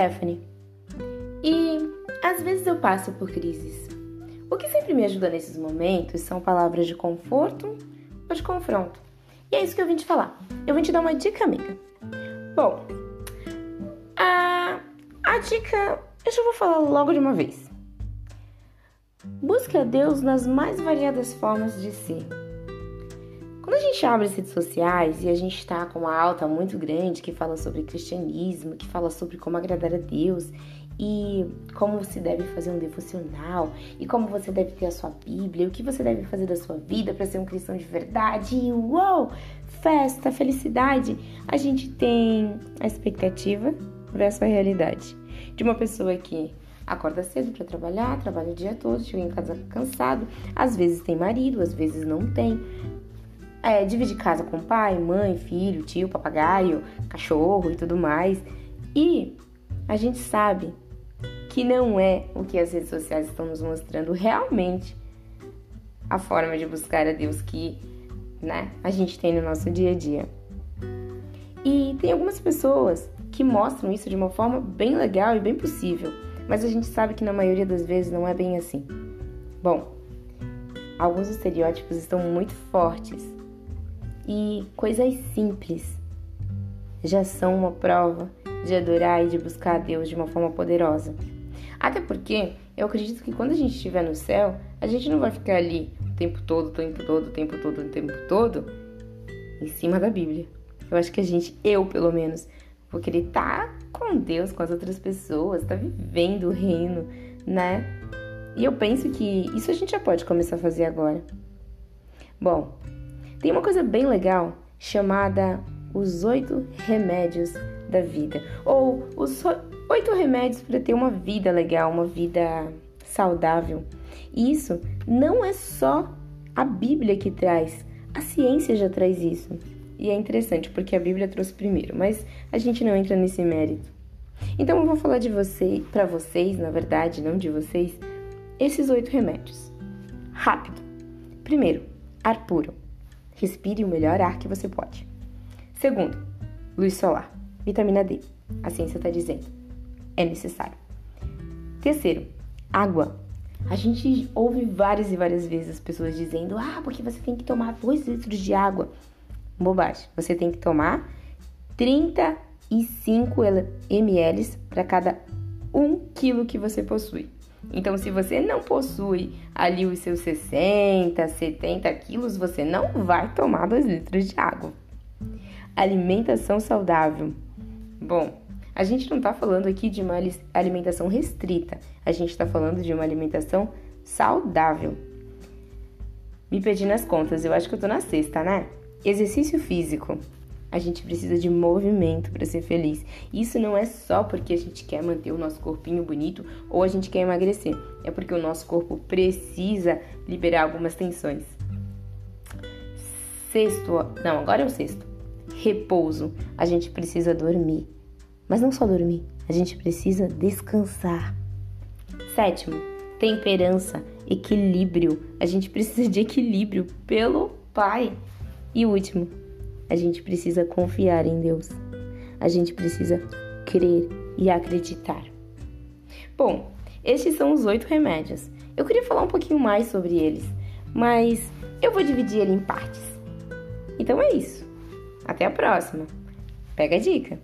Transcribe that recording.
Stephanie. E às vezes eu passo por crises. O que sempre me ajuda nesses momentos são palavras de conforto ou de confronto. E é isso que eu vim te falar. Eu vim te dar uma dica, amiga. Bom, a, a dica eu já vou falar logo de uma vez. Busque a Deus nas mais variadas formas de ser. Quando a gente abre as redes sociais e a gente está com uma alta muito grande que fala sobre cristianismo, que fala sobre como agradar a Deus e como se deve fazer um devocional e como você deve ter a sua Bíblia, o que você deve fazer da sua vida para ser um cristão de verdade. E uou! Festa, felicidade. A gente tem a expectativa versus a realidade de uma pessoa que acorda cedo para trabalhar, trabalha o dia todo, chega em casa cansado, às vezes tem marido, às vezes não tem. É, divide casa com pai, mãe, filho, tio, papagaio, cachorro e tudo mais. E a gente sabe que não é o que as redes sociais estão nos mostrando realmente a forma de buscar a Deus que né, a gente tem no nosso dia a dia. E tem algumas pessoas que mostram isso de uma forma bem legal e bem possível, mas a gente sabe que na maioria das vezes não é bem assim. Bom, alguns estereótipos estão muito fortes e coisas simples já são uma prova de adorar e de buscar a Deus de uma forma poderosa. Até porque eu acredito que quando a gente estiver no céu, a gente não vai ficar ali o tempo todo, o tempo todo, o tempo todo, o tempo todo em cima da Bíblia. Eu acho que a gente, eu pelo menos, vou querer estar tá com Deus, com as outras pessoas, estar tá vivendo o reino, né? E eu penso que isso a gente já pode começar a fazer agora. Bom, tem uma coisa bem legal chamada os oito remédios da vida, ou os oito remédios para ter uma vida legal, uma vida saudável. E isso não é só a Bíblia que traz, a ciência já traz isso. E é interessante porque a Bíblia trouxe primeiro, mas a gente não entra nesse mérito. Então eu vou falar de você, para vocês, na verdade, não de vocês, esses oito remédios. Rápido. Primeiro, ar puro. Respire o melhor ar que você pode. Segundo, luz solar. Vitamina D. A ciência está dizendo é necessário. Terceiro, água. A gente ouve várias e várias vezes as pessoas dizendo: ah, porque você tem que tomar 2 litros de água. Bobagem. Você tem que tomar 35 ml para cada 1 quilo que você possui. Então, se você não possui ali os seus 60, 70 quilos, você não vai tomar 2 litros de água. Alimentação saudável. Bom, a gente não está falando aqui de uma alimentação restrita, a gente está falando de uma alimentação saudável. Me pedi nas contas, eu acho que eu tô na sexta, né? Exercício físico. A gente precisa de movimento para ser feliz. Isso não é só porque a gente quer manter o nosso corpinho bonito ou a gente quer emagrecer. É porque o nosso corpo precisa liberar algumas tensões. Sexto, não, agora é o sexto. Repouso. A gente precisa dormir. Mas não só dormir, a gente precisa descansar. Sétimo, temperança, equilíbrio. A gente precisa de equilíbrio pelo Pai. E último, a gente precisa confiar em Deus. A gente precisa crer e acreditar. Bom, estes são os oito remédios. Eu queria falar um pouquinho mais sobre eles, mas eu vou dividir ele em partes. Então é isso. Até a próxima. Pega a dica!